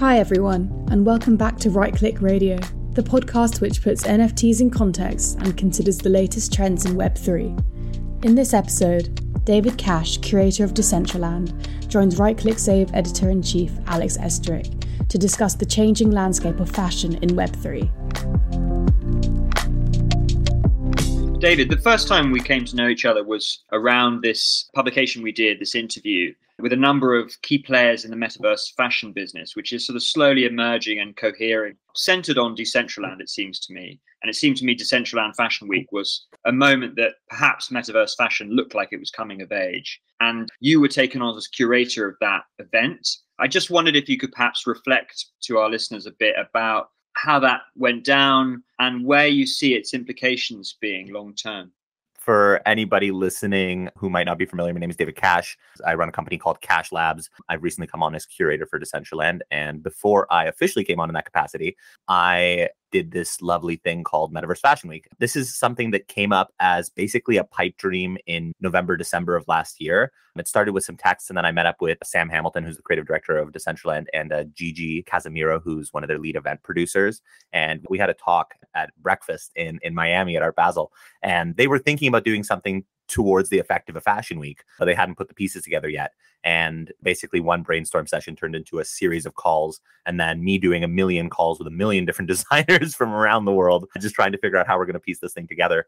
Hi, everyone, and welcome back to Right Click Radio, the podcast which puts NFTs in context and considers the latest trends in Web3. In this episode, David Cash, curator of Decentraland, joins Right Click Save editor in chief Alex Estorick to discuss the changing landscape of fashion in Web3. David, the first time we came to know each other was around this publication we did, this interview with a number of key players in the metaverse fashion business, which is sort of slowly emerging and cohering, centered on Decentraland, it seems to me. And it seemed to me Decentraland Fashion Week was a moment that perhaps metaverse fashion looked like it was coming of age. And you were taken on as curator of that event. I just wondered if you could perhaps reflect to our listeners a bit about how that went down and where you see its implications being long term for anybody listening who might not be familiar, my name is David Cash. I run a company called Cash Labs. I've recently come on as curator for Decentraland. And before I officially came on in that capacity, I did this lovely thing called Metaverse Fashion Week. This is something that came up as basically a pipe dream in November, December of last year. It started with some texts, and then I met up with Sam Hamilton, who's the creative director of Decentraland, and uh, Gigi Casimiro, who's one of their lead event producers. And we had a talk at breakfast in, in Miami at Art Basel. And they were thinking about doing something towards the effect of a fashion week, but they hadn't put the pieces together yet. And basically, one brainstorm session turned into a series of calls, and then me doing a million calls with a million different designers from around the world, just trying to figure out how we're going to piece this thing together.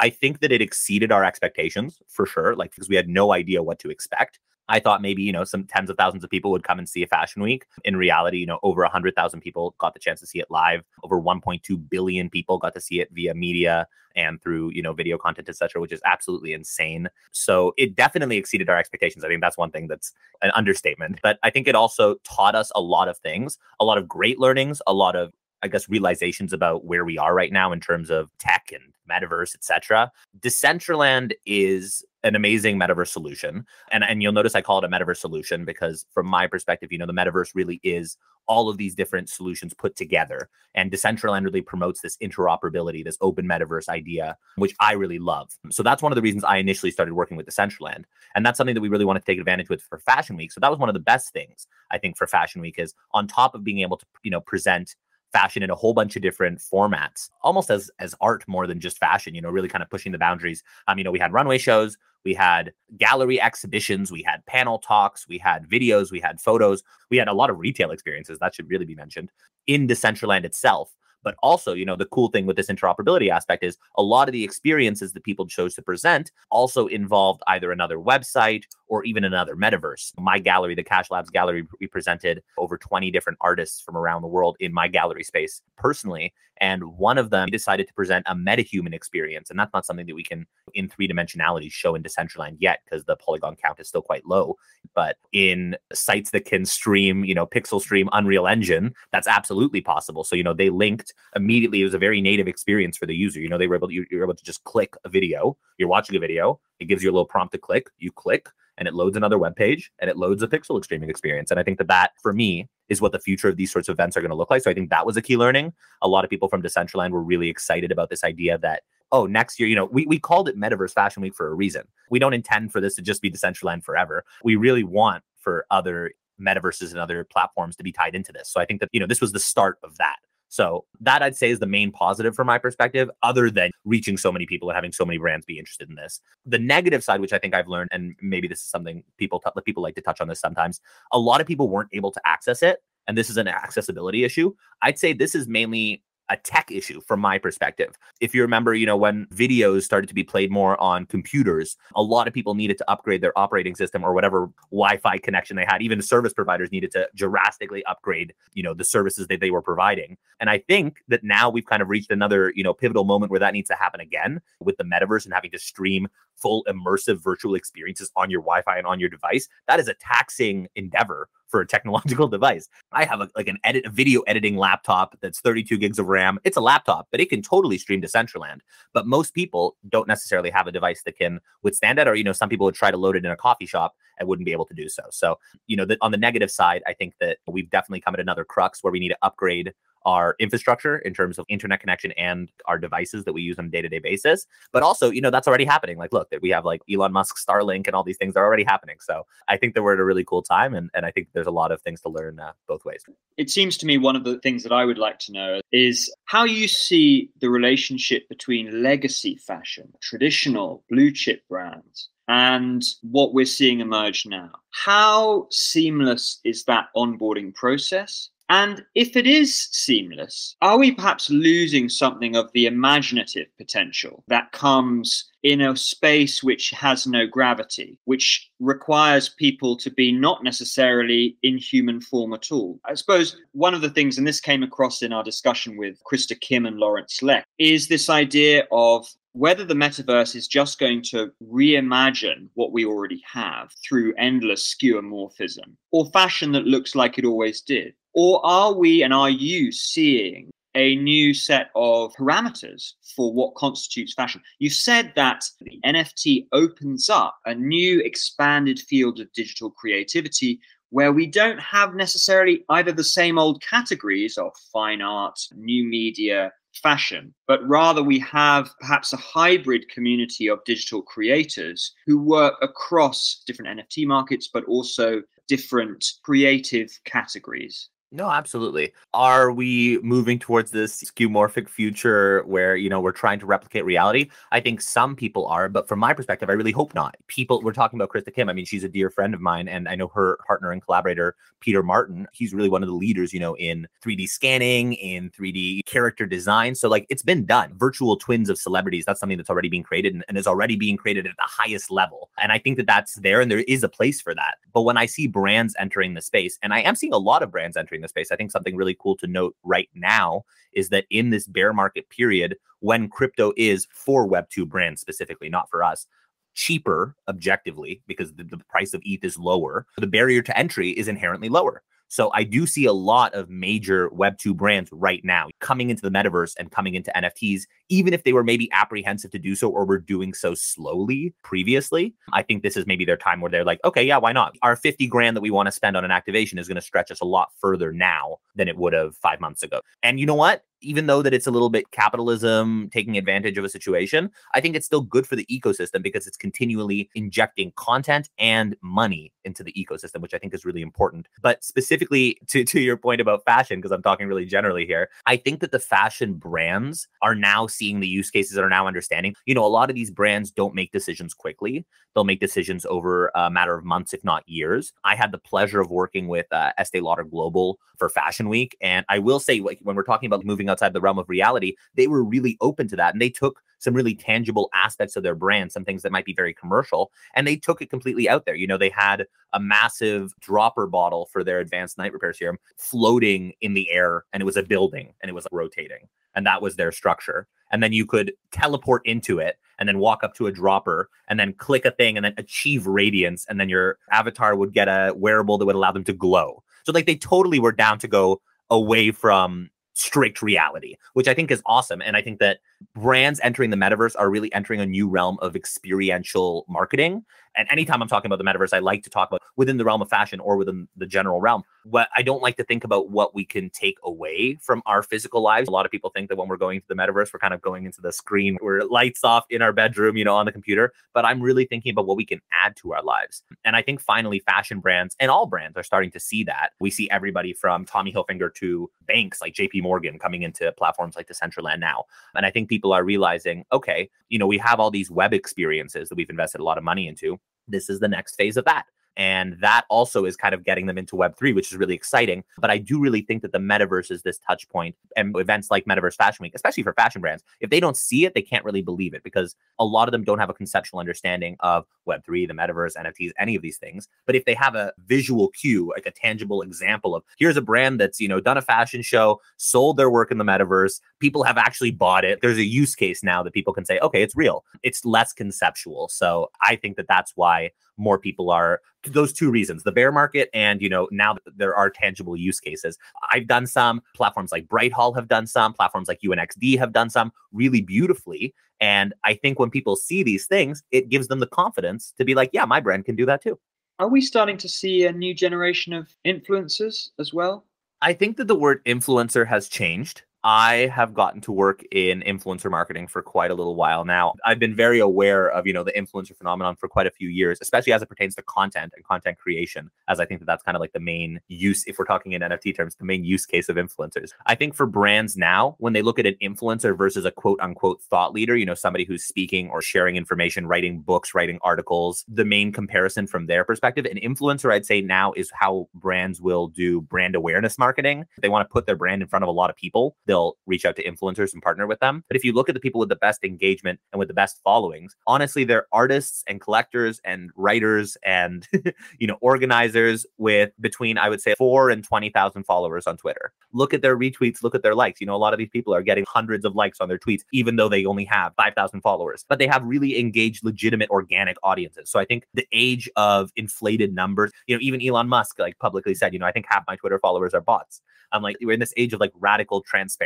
I think that it exceeded our expectations for sure, like because we had no idea what to expect. I thought maybe, you know, some tens of thousands of people would come and see a fashion week. In reality, you know, over 100,000 people got the chance to see it live. Over 1.2 billion people got to see it via media and through, you know, video content, etc., which is absolutely insane. So it definitely exceeded our expectations. I think that's one thing that's an understatement. But I think it also taught us a lot of things, a lot of great learnings, a lot of I guess realizations about where we are right now in terms of tech and metaverse, etc. Decentraland is an amazing metaverse solution. And and you'll notice I call it a metaverse solution because from my perspective, you know, the metaverse really is all of these different solutions put together. And Decentraland really promotes this interoperability, this open metaverse idea, which I really love. So that's one of the reasons I initially started working with Decentraland. And that's something that we really want to take advantage with for Fashion Week. So that was one of the best things I think for Fashion Week is on top of being able to, you know, present fashion in a whole bunch of different formats, almost as as art more than just fashion. You know, really kind of pushing the boundaries. Um, you know, we had runway shows, we had gallery exhibitions, we had panel talks, we had videos, we had photos, we had a lot of retail experiences. That should really be mentioned in Decentraland itself. But also, you know, the cool thing with this interoperability aspect is a lot of the experiences that people chose to present also involved either another website or even another metaverse. My gallery, the Cash Labs gallery, we presented over 20 different artists from around the world in my gallery space personally. And one of them decided to present a metahuman experience. And that's not something that we can, in three dimensionality, show in Decentraland yet because the polygon count is still quite low. But in sites that can stream, you know, pixel stream Unreal Engine, that's absolutely possible. So, you know, they linked immediately. It was a very native experience for the user. You know, they were able to, you're able to just click a video. You're watching a video. It gives you a little prompt to click. You click and it loads another web page and it loads a pixel streaming experience. And I think that that for me is what the future of these sorts of events are going to look like. So I think that was a key learning. A lot of people from Decentraland were really excited about this idea that oh, next year, you know, we, we called it Metaverse Fashion Week for a reason. We don't intend for this to just be Decentraland forever. We really want for other metaverses and other platforms to be tied into this. So I think that, you know, this was the start of that. So that I'd say is the main positive from my perspective, other than reaching so many people and having so many brands be interested in this. The negative side, which I think I've learned, and maybe this is something people t- people like to touch on this sometimes, a lot of people weren't able to access it. And this is an accessibility issue. I'd say this is mainly a tech issue from my perspective. If you remember, you know, when videos started to be played more on computers, a lot of people needed to upgrade their operating system or whatever Wi-Fi connection they had. Even service providers needed to drastically upgrade, you know, the services that they were providing. And I think that now we've kind of reached another, you know, pivotal moment where that needs to happen again with the metaverse and having to stream full immersive virtual experiences on your Wi-Fi and on your device. That is a taxing endeavor for a technological device. I have a, like an edit a video editing laptop that's 32 gigs of RAM. It's a laptop, but it can totally stream to Decentraland. But most people don't necessarily have a device that can withstand that, or you know, some people would try to load it in a coffee shop and wouldn't be able to do so. So, you know, the, on the negative side, I think that we've definitely come at another crux where we need to upgrade our infrastructure in terms of internet connection and our devices that we use on a day-to-day basis but also you know that's already happening like look that we have like elon musk starlink and all these things are already happening so i think that we're at a really cool time and, and i think there's a lot of things to learn uh, both ways it seems to me one of the things that i would like to know is how you see the relationship between legacy fashion traditional blue chip brands and what we're seeing emerge now. How seamless is that onboarding process? And if it is seamless, are we perhaps losing something of the imaginative potential that comes in a space which has no gravity, which requires people to be not necessarily in human form at all? I suppose one of the things, and this came across in our discussion with Krista Kim and Lawrence Lek, is this idea of whether the metaverse is just going to reimagine what we already have through endless skeuomorphism or fashion that looks like it always did. Or are we and are you seeing a new set of parameters for what constitutes fashion? You said that the NFT opens up a new expanded field of digital creativity where we don't have necessarily either the same old categories of fine art, new media, fashion, but rather we have perhaps a hybrid community of digital creators who work across different NFT markets, but also different creative categories. No, absolutely. Are we moving towards this skeuomorphic future where, you know, we're trying to replicate reality? I think some people are, but from my perspective, I really hope not. People, we're talking about Krista Kim. I mean, she's a dear friend of mine, and I know her partner and collaborator, Peter Martin. He's really one of the leaders, you know, in 3D scanning, in 3D character design. So, like, it's been done. Virtual twins of celebrities, that's something that's already being created and, and is already being created at the highest level. And I think that that's there and there is a place for that. But when I see brands entering the space, and I am seeing a lot of brands entering the space. I think something really cool to note right now is that in this bear market period, when crypto is for Web2 brands specifically, not for us, cheaper objectively because the, the price of ETH is lower, the barrier to entry is inherently lower. So I do see a lot of major Web2 brands right now coming into the metaverse and coming into NFTs, even if they were maybe apprehensive to do so or were doing so slowly previously. I think this is maybe their time where they're like, okay, yeah, why not? Our 50 grand that we want to spend on an activation is going to stretch us a lot further now than it would have five months ago. And you know what? Even though that it's a little bit capitalism taking advantage of a situation, I think it's still good for the ecosystem because it's continually injecting content and money into the ecosystem, which I think is really important. But specifically to, to your point about fashion, because I'm talking really generally here, I think that the fashion brands are now seeing the use cases and are now understanding. You know, a lot of these brands don't make decisions quickly. They'll make decisions over a matter of months, if not years. I had the pleasure of working with uh, Estee Lauder Global for Fashion Week. And I will say, when we're talking about moving outside the realm of reality, they were really open to that. And they took some really tangible aspects of their brand, some things that might be very commercial, and they took it completely out there. You know, they had a massive dropper bottle for their advanced night repair serum floating in the air, and it was a building and it was rotating. And that was their structure. And then you could teleport into it and then walk up to a dropper and then click a thing and then achieve radiance. And then your avatar would get a wearable that would allow them to glow. So, like, they totally were down to go away from strict reality, which I think is awesome. And I think that brands entering the metaverse are really entering a new realm of experiential marketing. And anytime I'm talking about the metaverse, I like to talk about within the realm of fashion or within the general realm. What I don't like to think about what we can take away from our physical lives. A lot of people think that when we're going to the metaverse, we're kind of going into the screen, we're lights off in our bedroom, you know, on the computer. But I'm really thinking about what we can add to our lives. And I think finally, fashion brands and all brands are starting to see that. We see everybody from Tommy Hilfiger to banks like JP Morgan coming into platforms like the Decentraland now. And I think people are realizing, okay, you know, we have all these web experiences that we've invested a lot of money into. This is the next phase of that. And that also is kind of getting them into Web3, which is really exciting. But I do really think that the metaverse is this touch point and events like Metaverse Fashion Week, especially for fashion brands, if they don't see it, they can't really believe it because a lot of them don't have a conceptual understanding of Web3, the metaverse, NFTs, any of these things. But if they have a visual cue, like a tangible example of here's a brand that's, you know, done a fashion show, sold their work in the metaverse, people have actually bought it. There's a use case now that people can say, okay, it's real. It's less conceptual. So I think that that's why more people are those two reasons the bear market and you know now there are tangible use cases. I've done some platforms like brighthall have done some platforms like unxd have done some really beautifully. And i think when people see these things it gives them the confidence to be like yeah my brand can do that too. Are we starting to see a new generation of influencers as well? I think that the word influencer has changed. I have gotten to work in influencer marketing for quite a little while now. I've been very aware of, you know, the influencer phenomenon for quite a few years, especially as it pertains to content and content creation, as I think that that's kind of like the main use, if we're talking in NFT terms, the main use case of influencers. I think for brands now, when they look at an influencer versus a quote unquote thought leader, you know, somebody who's speaking or sharing information, writing books, writing articles, the main comparison from their perspective, an influencer, I'd say now is how brands will do brand awareness marketing. They want to put their brand in front of a lot of people they'll reach out to influencers and partner with them. But if you look at the people with the best engagement and with the best followings, honestly, they're artists and collectors and writers and you know organizers with between I would say four and twenty thousand followers on Twitter. Look at their retweets, look at their likes. You know, a lot of these people are getting hundreds of likes on their tweets, even though they only have five thousand followers. But they have really engaged, legitimate, organic audiences. So I think the age of inflated numbers, you know, even Elon Musk like publicly said, you know, I think half my Twitter followers are bots. I'm like, we're in this age of like radical transparency.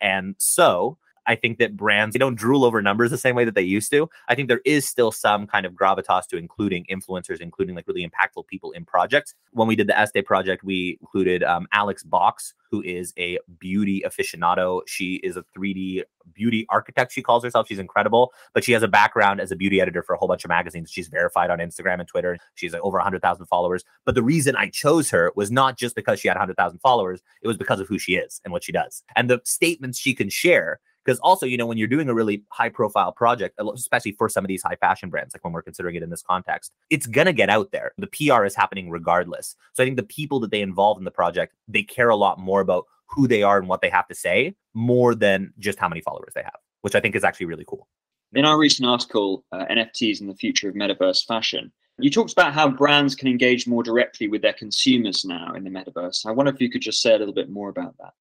And so I think that brands they don't drool over numbers the same way that they used to. I think there is still some kind of gravitas to including influencers, including like really impactful people in projects. When we did the Estee project, we included um, Alex Box, who is a beauty aficionado. She is a 3D beauty architect. She calls herself. She's incredible, but she has a background as a beauty editor for a whole bunch of magazines. She's verified on Instagram and Twitter. She's like over 100,000 followers. But the reason I chose her was not just because she had 100,000 followers, it was because of who she is and what she does and the statements she can share because also you know when you're doing a really high profile project especially for some of these high fashion brands like when we're considering it in this context it's going to get out there the pr is happening regardless so i think the people that they involve in the project they care a lot more about who they are and what they have to say more than just how many followers they have which i think is actually really cool in our recent article uh, nfts and the future of metaverse fashion you talked about how brands can engage more directly with their consumers now in the metaverse. I wonder if you could just say a little bit more about that.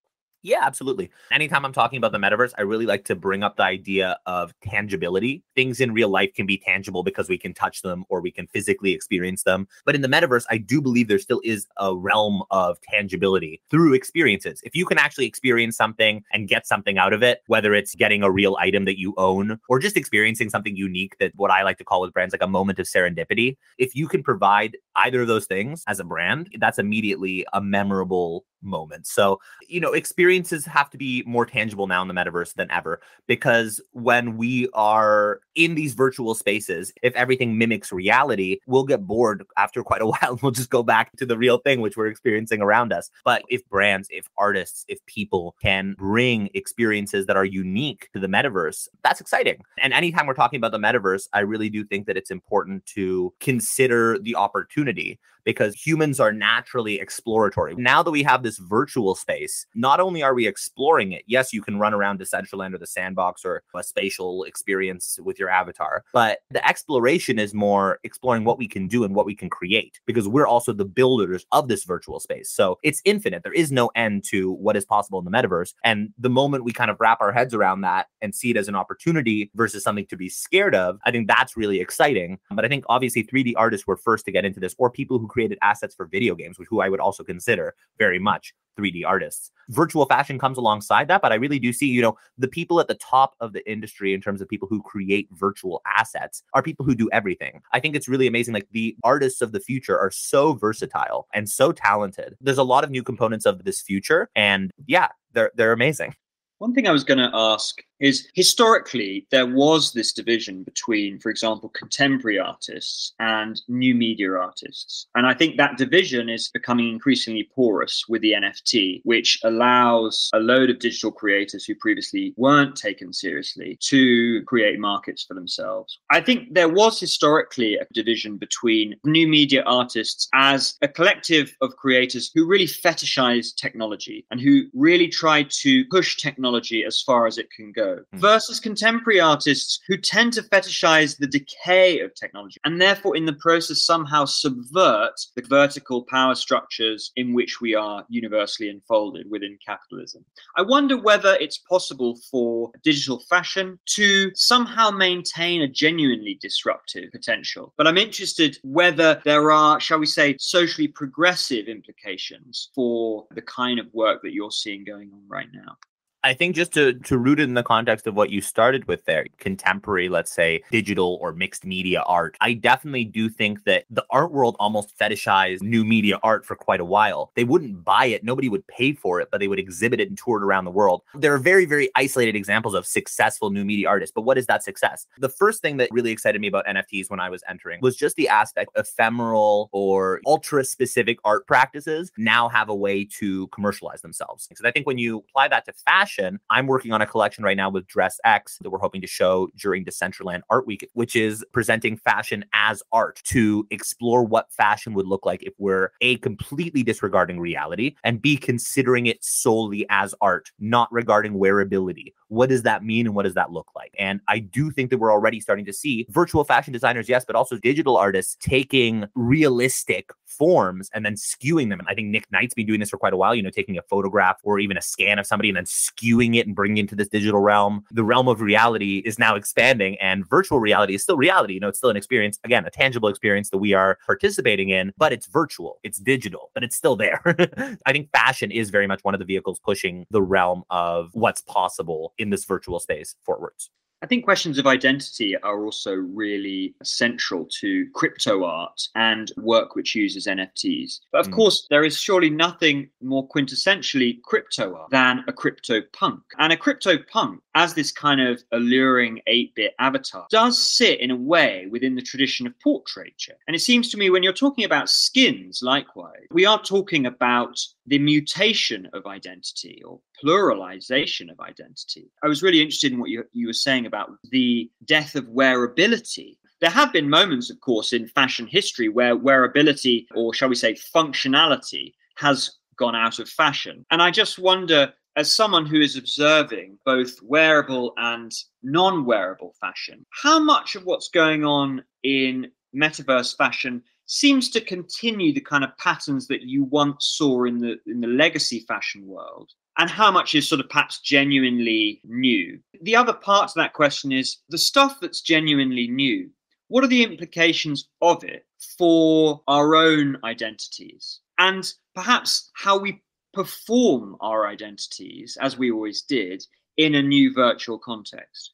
Yeah, absolutely. Anytime I'm talking about the metaverse, I really like to bring up the idea of tangibility. Things in real life can be tangible because we can touch them or we can physically experience them. But in the metaverse, I do believe there still is a realm of tangibility through experiences. If you can actually experience something and get something out of it, whether it's getting a real item that you own or just experiencing something unique that what I like to call with brands like a moment of serendipity, if you can provide either of those things as a brand, that's immediately a memorable moment. So, you know, experiences have to be more tangible now in the metaverse than ever because when we are in these virtual spaces, if everything mimics reality, we'll get bored after quite a while we'll just go back to the real thing which we're experiencing around us. But if brands, if artists, if people can bring experiences that are unique to the metaverse, that's exciting. And anytime we're talking about the metaverse, I really do think that it's important to consider the opportunity because humans are naturally exploratory. Now that we have this virtual space, not only are we exploring it, yes, you can run around Decentraland or the sandbox or a spatial experience with your avatar, but the exploration is more exploring what we can do and what we can create because we're also the builders of this virtual space. So it's infinite. There is no end to what is possible in the metaverse. And the moment we kind of wrap our heads around that and see it as an opportunity versus something to be scared of, I think that's really exciting. But I think obviously 3D artists were first to get into this, or people who created assets for video games, which who I would also consider very much 3D artists. Virtual fashion comes alongside that, but I really do see, you know, the people at the top of the industry in terms of people who create virtual assets are people who do everything. I think it's really amazing. Like the artists of the future are so versatile and so talented. There's a lot of new components of this future, and yeah, they're they're amazing. One thing I was going to ask is historically there was this division between, for example, contemporary artists and new media artists. And I think that division is becoming increasingly porous with the NFT, which allows a load of digital creators who previously weren't taken seriously to create markets for themselves. I think there was historically a division between new media artists as a collective of creators who really fetishized technology and who really tried to push technology as far as it can go mm. versus contemporary artists who tend to fetishize the decay of technology and therefore, in the process, somehow subvert the vertical power structures in which we are universally enfolded within capitalism. I wonder whether it's possible for digital fashion to somehow maintain a genuinely disruptive potential. But I'm interested whether there are, shall we say, socially progressive implications for the kind of work that you're seeing going on right now. I think just to to root it in the context of what you started with there, contemporary, let's say, digital or mixed media art. I definitely do think that the art world almost fetishized new media art for quite a while. They wouldn't buy it, nobody would pay for it, but they would exhibit it and tour it around the world. There are very, very isolated examples of successful new media artists, but what is that success? The first thing that really excited me about NFTs when I was entering was just the aspect ephemeral or ultra specific art practices now have a way to commercialize themselves. Because I think when you apply that to fashion, I'm working on a collection right now with Dress X that we're hoping to show during Decentraland Art Week, which is presenting fashion as art to explore what fashion would look like if we're A, completely disregarding reality and B, considering it solely as art, not regarding wearability. What does that mean and what does that look like? And I do think that we're already starting to see virtual fashion designers, yes, but also digital artists taking realistic forms and then skewing them. And I think Nick Knight's been doing this for quite a while, you know, taking a photograph or even a scan of somebody and then skewing it and bringing it into this digital realm. The realm of reality is now expanding and virtual reality is still reality. You know, it's still an experience, again, a tangible experience that we are participating in, but it's virtual, it's digital, but it's still there. I think fashion is very much one of the vehicles pushing the realm of what's possible in this virtual space forwards. I think questions of identity are also really central to crypto art and work which uses NFTs. But of mm. course, there is surely nothing more quintessentially crypto art than a crypto punk. And a crypto punk, as this kind of alluring 8 bit avatar, does sit in a way within the tradition of portraiture. And it seems to me when you're talking about skins, likewise, we are talking about the mutation of identity or pluralization of identity. I was really interested in what you, you were saying about the death of wearability. There have been moments, of course, in fashion history where wearability, or shall we say, functionality, has gone out of fashion. And I just wonder, as someone who is observing both wearable and non wearable fashion, how much of what's going on in metaverse fashion seems to continue the kind of patterns that you once saw in the in the legacy fashion world and how much is sort of perhaps genuinely new. The other part to that question is the stuff that's genuinely new what are the implications of it for our own identities? And perhaps how we perform our identities as we always did in a new virtual context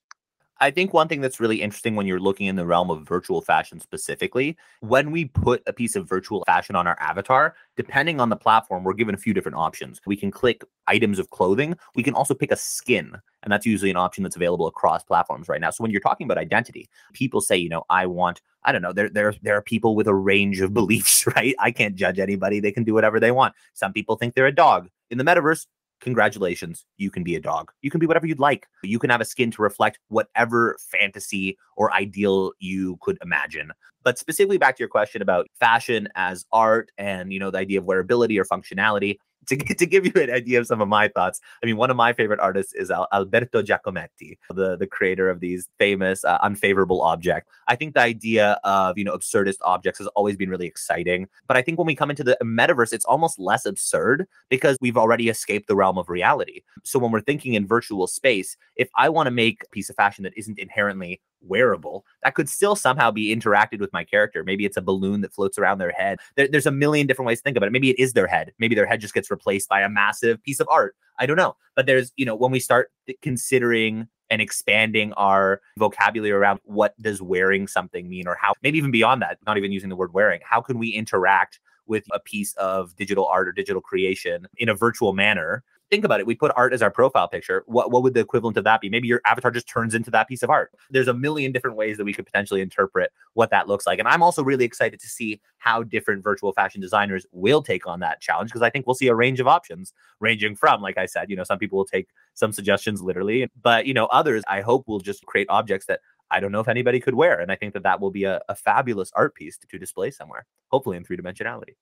I think one thing that's really interesting when you're looking in the realm of virtual fashion specifically, when we put a piece of virtual fashion on our avatar, depending on the platform, we're given a few different options. We can click items of clothing. We can also pick a skin, and that's usually an option that's available across platforms right now. So when you're talking about identity, people say, you know, I want I don't know. There, there, there are people with a range of beliefs, right? I can't judge anybody. They can do whatever they want. Some people think they're a dog. In the metaverse, congratulations, you can be a dog. You can be whatever you'd like. You can have a skin to reflect whatever fantasy or ideal you could imagine. But specifically back to your question about fashion as art and, you know, the idea of wearability or functionality, to, to give you an idea of some of my thoughts, I mean, one of my favorite artists is Alberto Giacometti, the, the creator of these famous uh, unfavorable object. I think the idea of, you know, absurdist objects has always been really exciting. But I think when we come into the metaverse, it's almost less absurd because we've already escaped the realm of reality. So when we're thinking in virtual space, if I want to make a piece of fashion that isn't inherently wearable that could still somehow be interacted with my character. Maybe it's a balloon that floats around their head. There, there's a million different ways to think about it. Maybe it is their head. Maybe their head just gets replaced by a massive piece of art. I don't know. But there's, you know, when we start considering and expanding our vocabulary around what does wearing something mean or how maybe even beyond that, not even using the word wearing, how can we interact with a piece of digital art or digital creation in a virtual manner think about it. We put art as our profile picture. What what would the equivalent of that be? Maybe your avatar just turns into that piece of art. There's a million different ways that we could potentially interpret what that looks like. And I'm also really excited to see how different virtual fashion designers will take on that challenge because I think we'll see a range of options ranging from, like I said, you know, some people will take some suggestions literally, but you know, others I hope will just create objects that I don't know if anybody could wear. And I think that that will be a, a fabulous art piece to, to display somewhere, hopefully in three dimensionality.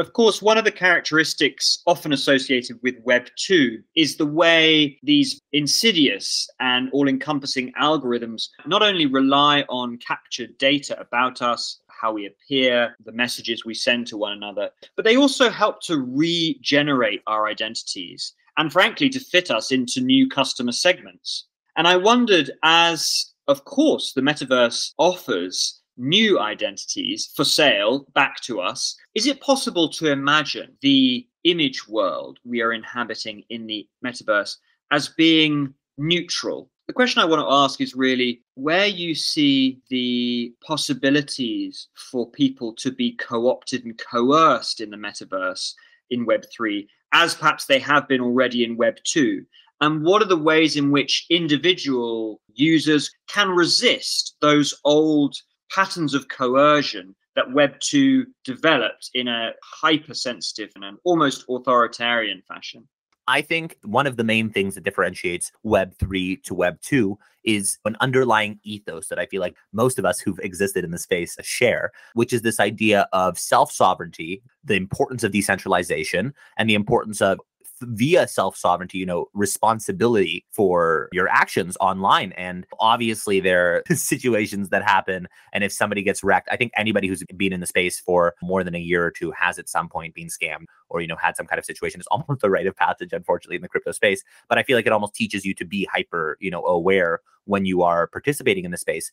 Of course, one of the characteristics often associated with Web 2 is the way these insidious and all encompassing algorithms not only rely on captured data about us, how we appear, the messages we send to one another, but they also help to regenerate our identities and, frankly, to fit us into new customer segments. And I wondered, as of course the metaverse offers new identities for sale back to us, is it possible to imagine the image world we are inhabiting in the metaverse as being neutral. The question I want to ask is really where you see the possibilities for people to be co opted and coerced in the metaverse in Web3, as perhaps they have been already in Web2. And what are the ways in which individual users can resist those old patterns of coercion that Web 2 developed in a hypersensitive and an almost authoritarian fashion? I think one of the main things that differentiates Web 3 to Web 2 is an underlying ethos that I feel like most of us who've existed in the space share, which is this idea of self sovereignty, the importance of decentralization, and the importance of via self sovereignty, you know, responsibility for your actions online. And obviously, there are situations that happen. And if somebody gets wrecked, I think anybody who's been in the space for more than a year or two has at some point been scammed or, you know, had some kind of situation. It's almost the rite of passage, unfortunately, in the crypto space. But I feel like it almost teaches you to be hyper, you know, aware when you are participating in the space.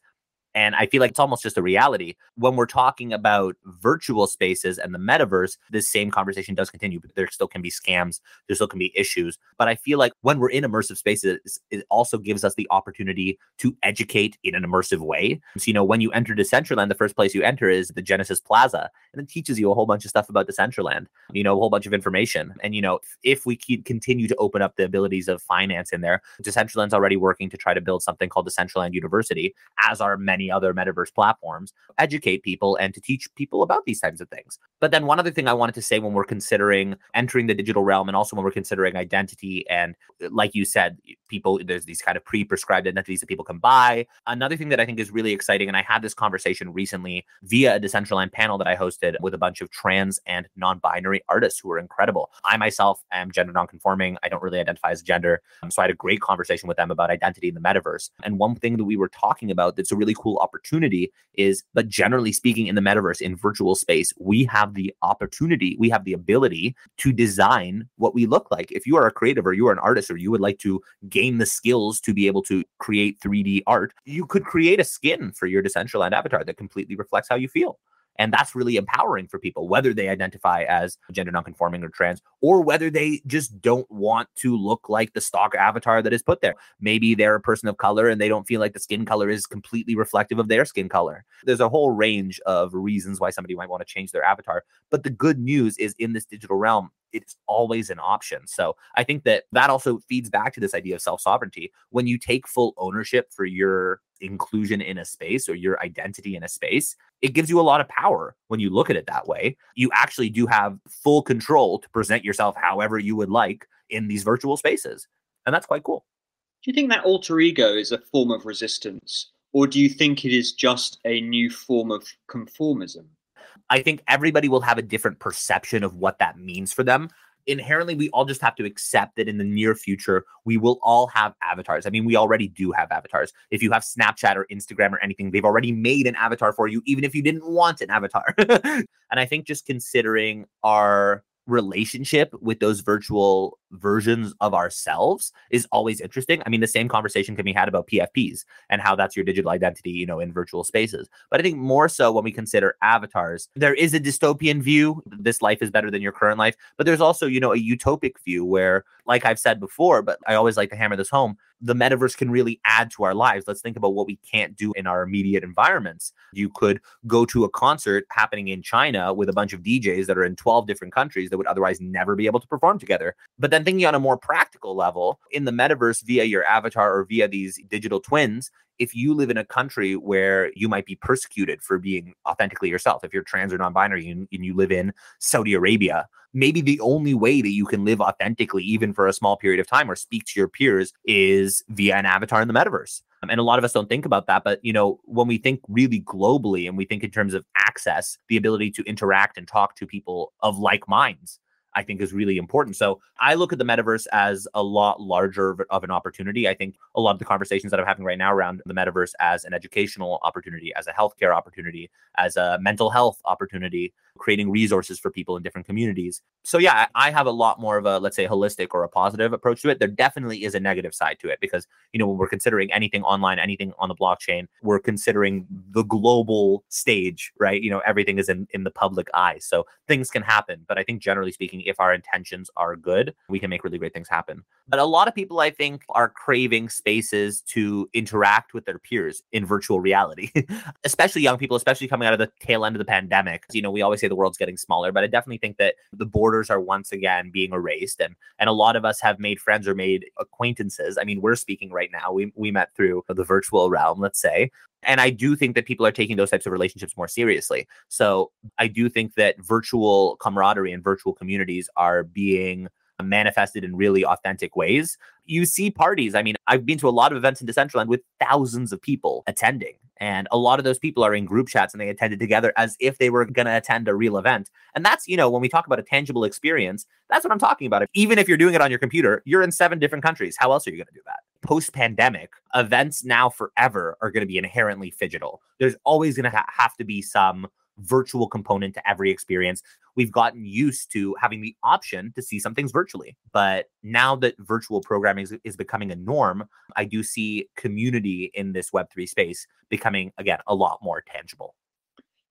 And I feel like it's almost just a reality. When we're talking about virtual spaces and the metaverse, this same conversation does continue, but there still can be scams, there still can be issues. But I feel like when we're in immersive spaces, it also gives us the opportunity to educate in an immersive way. So, you know, when you enter Decentraland, the first place you enter is the Genesis Plaza, and it teaches you a whole bunch of stuff about Decentraland, you know, a whole bunch of information. And, you know, if we continue to open up the abilities of finance in there, Decentraland's already working to try to build something called Decentraland University, as are many other metaverse platforms, educate people and to teach people about these types of things. But then one other thing I wanted to say when we're considering entering the digital realm and also when we're considering identity and uh, like you said, people there's these kind of pre-prescribed identities that people can buy. Another thing that I think is really exciting, and I had this conversation recently via a Decentraland panel that I hosted with a bunch of trans and non-binary artists who are incredible. I myself am gender non-conforming. I don't really identify as gender. So I had a great conversation with them about identity in the metaverse. And one thing that we were talking about that's a really cool opportunity is, but generally speaking, in the metaverse, in virtual space, we have the opportunity, we have the ability to design what we look like. If you are a creative or you are an artist or you would like to gain the skills to be able to create 3D art, you could create a skin for your Decentraland avatar that completely reflects how you feel. And that's really empowering for people, whether they identify as gender nonconforming or trans, or whether they just don't want to look like the stock avatar that is put there. Maybe they're a person of color and they don't feel like the skin color is completely reflective of their skin color. There's a whole range of reasons why somebody might want to change their avatar. But the good news is in this digital realm, it's always an option. So I think that that also feeds back to this idea of self sovereignty. When you take full ownership for your inclusion in a space or your identity in a space, it gives you a lot of power when you look at it that way. You actually do have full control to present yourself however you would like in these virtual spaces. And that's quite cool. Do you think that alter ego is a form of resistance? Or do you think it is just a new form of conformism? I think everybody will have a different perception of what that means for them. Inherently, we all just have to accept that in the near future, we will all have avatars. I mean, we already do have avatars. If you have Snapchat or Instagram or anything, they've already made an avatar for you, even if you didn't want an avatar. and I think just considering our relationship with those virtual versions of ourselves is always interesting. I mean, the same conversation can be had about PFPs and how that's your digital identity, you know, in virtual spaces. But I think more so when we consider avatars, there is a dystopian view. This life is better than your current life. But there's also, you know, a utopic view where, like I've said before, but I always like to hammer this home, the metaverse can really add to our lives. Let's think about what we can't do in our immediate environments. You could go to a concert happening in China with a bunch of DJs that are in 12 different countries that would otherwise never be able to perform together. But then thinking on a more practical level, in the metaverse via your avatar or via these digital twins, if you live in a country where you might be persecuted for being authentically yourself, if you're trans or non binary and, and, you live in Saudi Arabia, maybe the only way that you can live authentically, even for a small period of time, or speak to your peers is via an avatar in the metaverse. Um, and a lot of us don't think about that. But, you know, when we think really globally and we think in terms of access, the ability to interact and talk to people of like minds, I think is really important. So I look at the metaverse as a lot larger of an opportunity. I think a lot of the conversations that I'm having right now around the metaverse as an educational opportunity, as a healthcare opportunity, as a mental health opportunity, creating resources for people in different communities. So yeah, I have a lot more of a let's say holistic or a positive approach to it. There definitely is a negative side to it because you know when we're considering anything online, anything on the blockchain, we're considering the global stage, right? You know, everything is in in the public eye. So things can happen, but I think generally speaking if our intentions are good, we can make really great things happen. But a lot of people, I think, are craving spaces to interact with their peers in virtual reality, especially young people, especially coming out of the tail end of the pandemic. You know, we always say the world's getting smaller, but I definitely think that the borders are once again being erased. And and a lot of us have made friends or made acquaintances. I mean, we're speaking right now. We we met through the virtual realm, let's say. And I do think that people are taking those types of relationships more seriously. So I do think that virtual camaraderie and virtual communities are being manifested in really authentic ways. You see parties. I mean, I've been to a lot of events in Decentraland with thousands of people attending. And a lot of those people are in group chats and they attended together as if they were going to attend a real event. And that's, you know, when we talk about a tangible experience, that's what I'm talking about. Even if you're doing it on your computer, you're in seven different countries. How else are you going to do that? Post pandemic, events now forever are going to be inherently phygital. There's always going to ha- have to be some virtual component to every experience. We've gotten used to having the option to see some things virtually. But now that virtual programming is, is, becoming a norm, I do see community in this Web3 space becoming, again, a lot more tangible.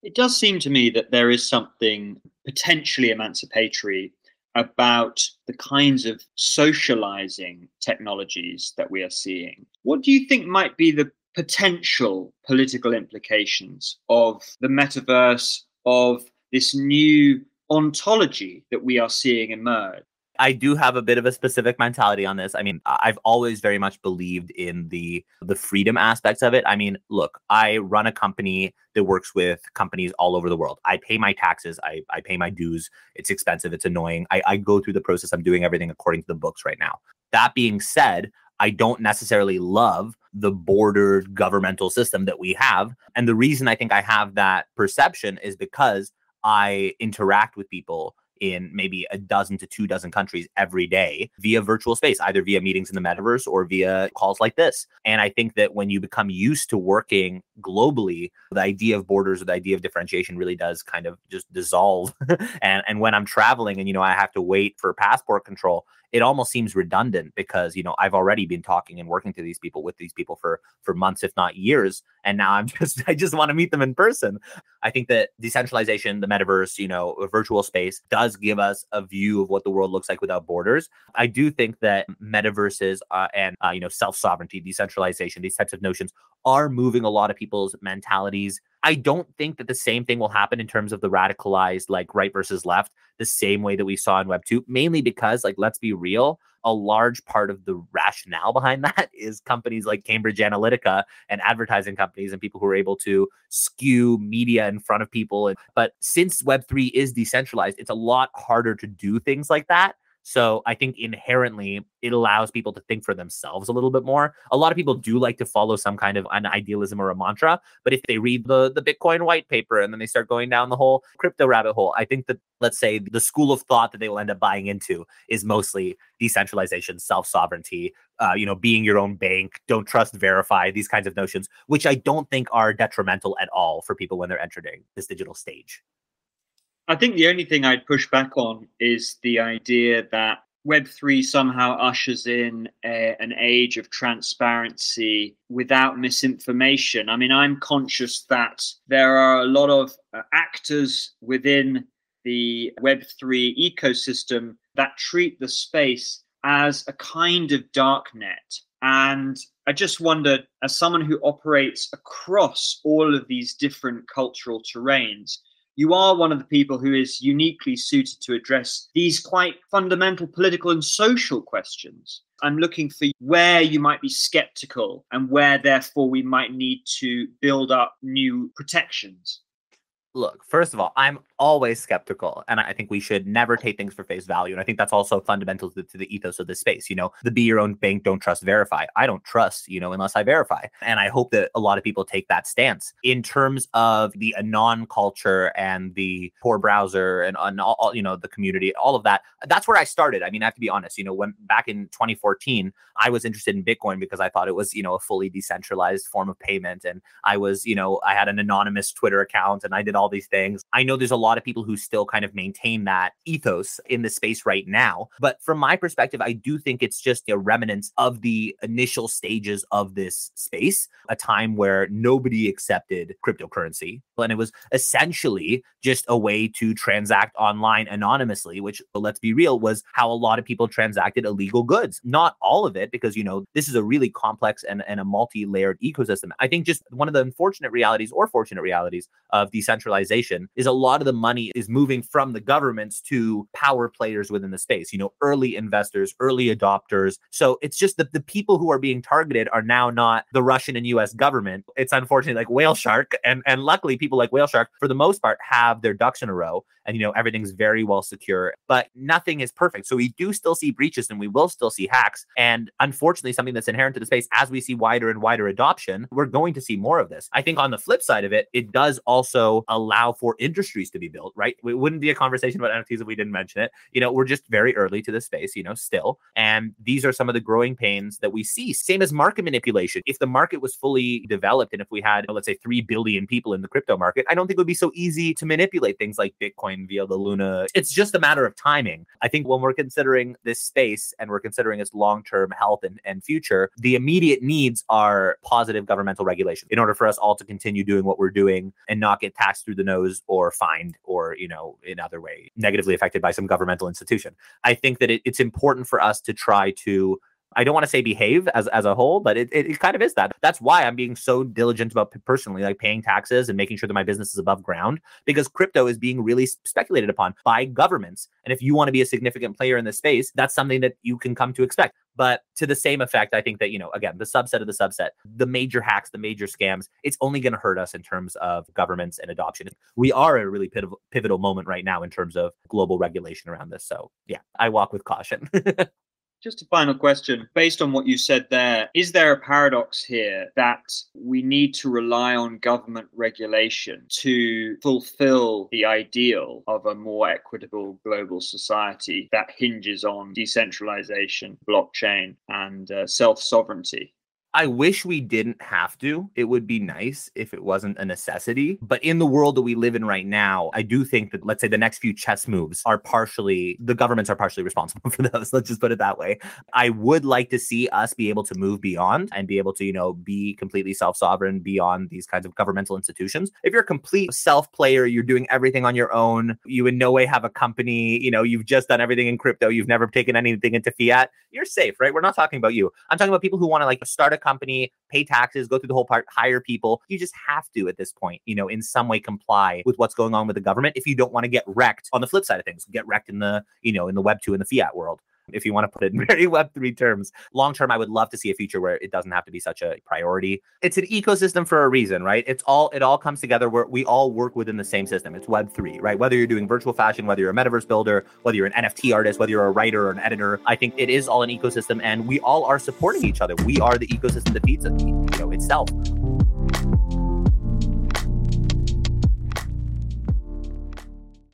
It does seem to me that there is something potentially emancipatory about the kinds of socializing technologies that we are seeing. What do you think might be the potential political implications of the metaverse, of this new ontology that we are seeing emerge. I do have a bit of a specific mentality on this. I mean, I've always very much believed in the the freedom aspects of it. I mean, look, I run a company that works with companies all over the world. I pay my taxes, I, I pay my dues. It's expensive, it's annoying. I, I go through the process. I'm doing everything according to the books right now. That being said, I don't necessarily love the bordered governmental system that we have. And the reason I think I have that perception is because I interact with people in maybe a dozen to two dozen countries every day via virtual space, either via meetings in the metaverse or via calls like this. And I think that when you become used to working globally, the idea of borders or the idea of differentiation really does kind of just dissolve. and and when I'm traveling and you know I have to wait for passport control, it almost seems redundant because you know I've already been talking and working to these people with these people for for months if not years and now I'm just I just want to meet them in person. I think that decentralization, the metaverse, you know, a virtual space does give us a view of what the world looks like without borders. I do think that metaverses uh, and uh, you know self-sovereignty, decentralization, these types of notions are moving a lot of people's mentalities I don't think that the same thing will happen in terms of the radicalized, like right versus left, the same way that we saw in Web 2, mainly because, like, let's be real, a large part of the rationale behind that is companies like Cambridge Analytica and advertising companies and people who are able to skew media in front of people. But since Web3 is decentralized, it's a lot harder to do things like that. So I think inherently it allows people to think for themselves a little bit more. A lot of people do like to follow some kind of an idealism or a mantra, but if they read the the Bitcoin white paper and then they start going down the whole crypto rabbit hole, I think that let's say the school of thought that they will end up buying into is mostly decentralization, self sovereignty, uh, you know, being your own bank, don't trust, verify, these kinds of notions, which I don't think are detrimental at all for people when they're entering this digital stage. I think the only thing I'd push back on is the idea that Web3 somehow ushers in a, an age of transparency without misinformation. I mean, I'm conscious that there are a lot of uh, actors within the Web3 ecosystem that treat the space as a kind of dark net. And I just wonder, as someone who operates across all of these different cultural terrains, you are one of the people who is uniquely suited to address these quite fundamental political and social questions. I'm looking for where you might be skeptical and where, therefore, we might need to build up new protections. Look, first of all, I'm always skeptical. And I think we should never take things for face value. And I think that's also fundamental to, to, the ethos of this space. You know, the be your own bank, don't trust, verify. I don't trust, you know, unless I verify. And I hope that a lot of people take that stance. In terms of the anon culture and the Tor browser and, and all, all, you know, the community, all of that, that's where I started. I mean, I have to be honest, you know, when back in 2014, I was interested in Bitcoin because I thought it was, you know, a fully decentralized form of payment. And I was, you know, I had an anonymous Twitter account and I did all all these things. I know there's a lot of people who still kind of maintain that ethos in the space right now. But from my perspective, I do think it's just a remnants of the initial stages of this space, a time where nobody accepted cryptocurrency. And it was essentially just a way to transact online anonymously, which, let's be real, was how a lot of people transacted illegal goods. Not all of it, because, you know, this is a really complex and, and a multi layered ecosystem. I think just one of the unfortunate realities or fortunate realities of decentralization is a lot of the money is moving from the governments to power players within the space, you know, early investors, early adopters. So it's just that the people who are being targeted are now not the Russian and US government. It's unfortunately like Whale Shark. And, and luckily, people like Whale Shark, for the most part, have their ducks in a row and, you know, everything's very well secure, but nothing is perfect. So we do still see breaches and we will still see hacks. And unfortunately, something that's inherent to the space, as we see wider and wider adoption, we're going to see more of this. I think on the flip side of it, it does also allow for industries to be built, right? It wouldn't be a conversation about NFTs if we didn't mention it. You know, we're just very early to the space, you know, still. And these are some of the growing pains that we see. Same as market manipulation. If the market was fully developed and if we had, let's say, 3 billion people in the crypto market, I don't think it would be so easy to manipulate things like Bitcoin via the Luna. It's just a matter of timing. I think when we're considering this space and we're considering its long term health and, and future, the immediate needs are positive governmental regulation in order for us all to continue doing what we're doing and not get taxed through the nose or fined or, you know, in other way negatively affected by some governmental institution. I think that it, it's important for us to try to I don't want to say behave as, as a whole, but it, it, it, kind of is that. That's why I'm being so diligent about personally like paying taxes and making sure that my business is above ground because crypto is being really speculated upon by governments. And if you want to be a significant player in this space, that's something that you can come to expect. But to the same effect, I think that, you know, again, the subset of the subset, the major hacks, the major scams, it's only going to hurt us in terms of governments and adoption. We are a really pivotal moment right now in terms of global regulation around this. So, yeah, I walk with caution. Just a final question. Based on what you said there, is there a paradox here that we need to rely on government regulation to fulfill the ideal of a more equitable global society that hinges on decentralization, blockchain, and uh, self sovereignty? I wish we didn't have to. It would be nice if it wasn't a necessity. But in the world that we live in right now, I do think that, let's say, the next few chess moves are partially, the governments are partially responsible for those. Let's just put it that way. I would like to see us be able to move beyond and be able to, you know, be completely self sovereign beyond these kinds of governmental institutions. If you're a complete self player, you're doing everything on your own, you in no way have a company, you know, you've just done everything in crypto, you've never taken anything into fiat, you're safe, right? We're not talking about you. I'm talking about people who want to like start a company, pay taxes, go through the whole part, hire people. You just have to at this point, you know, in some way comply with what's going on with the government if you don't want to get wrecked on the flip side of things, get wrecked in the, you know, in the web two and the fiat world if you want to put it in very Web3 terms. Long term, I would love to see a future where it doesn't have to be such a priority. It's an ecosystem for a reason, right? It's all, it all comes together where we all work within the same system. It's Web3, right? Whether you're doing virtual fashion, whether you're a metaverse builder, whether you're an NFT artist, whether you're a writer or an editor, I think it is all an ecosystem and we all are supporting each other. We are the ecosystem that feeds it, you know, itself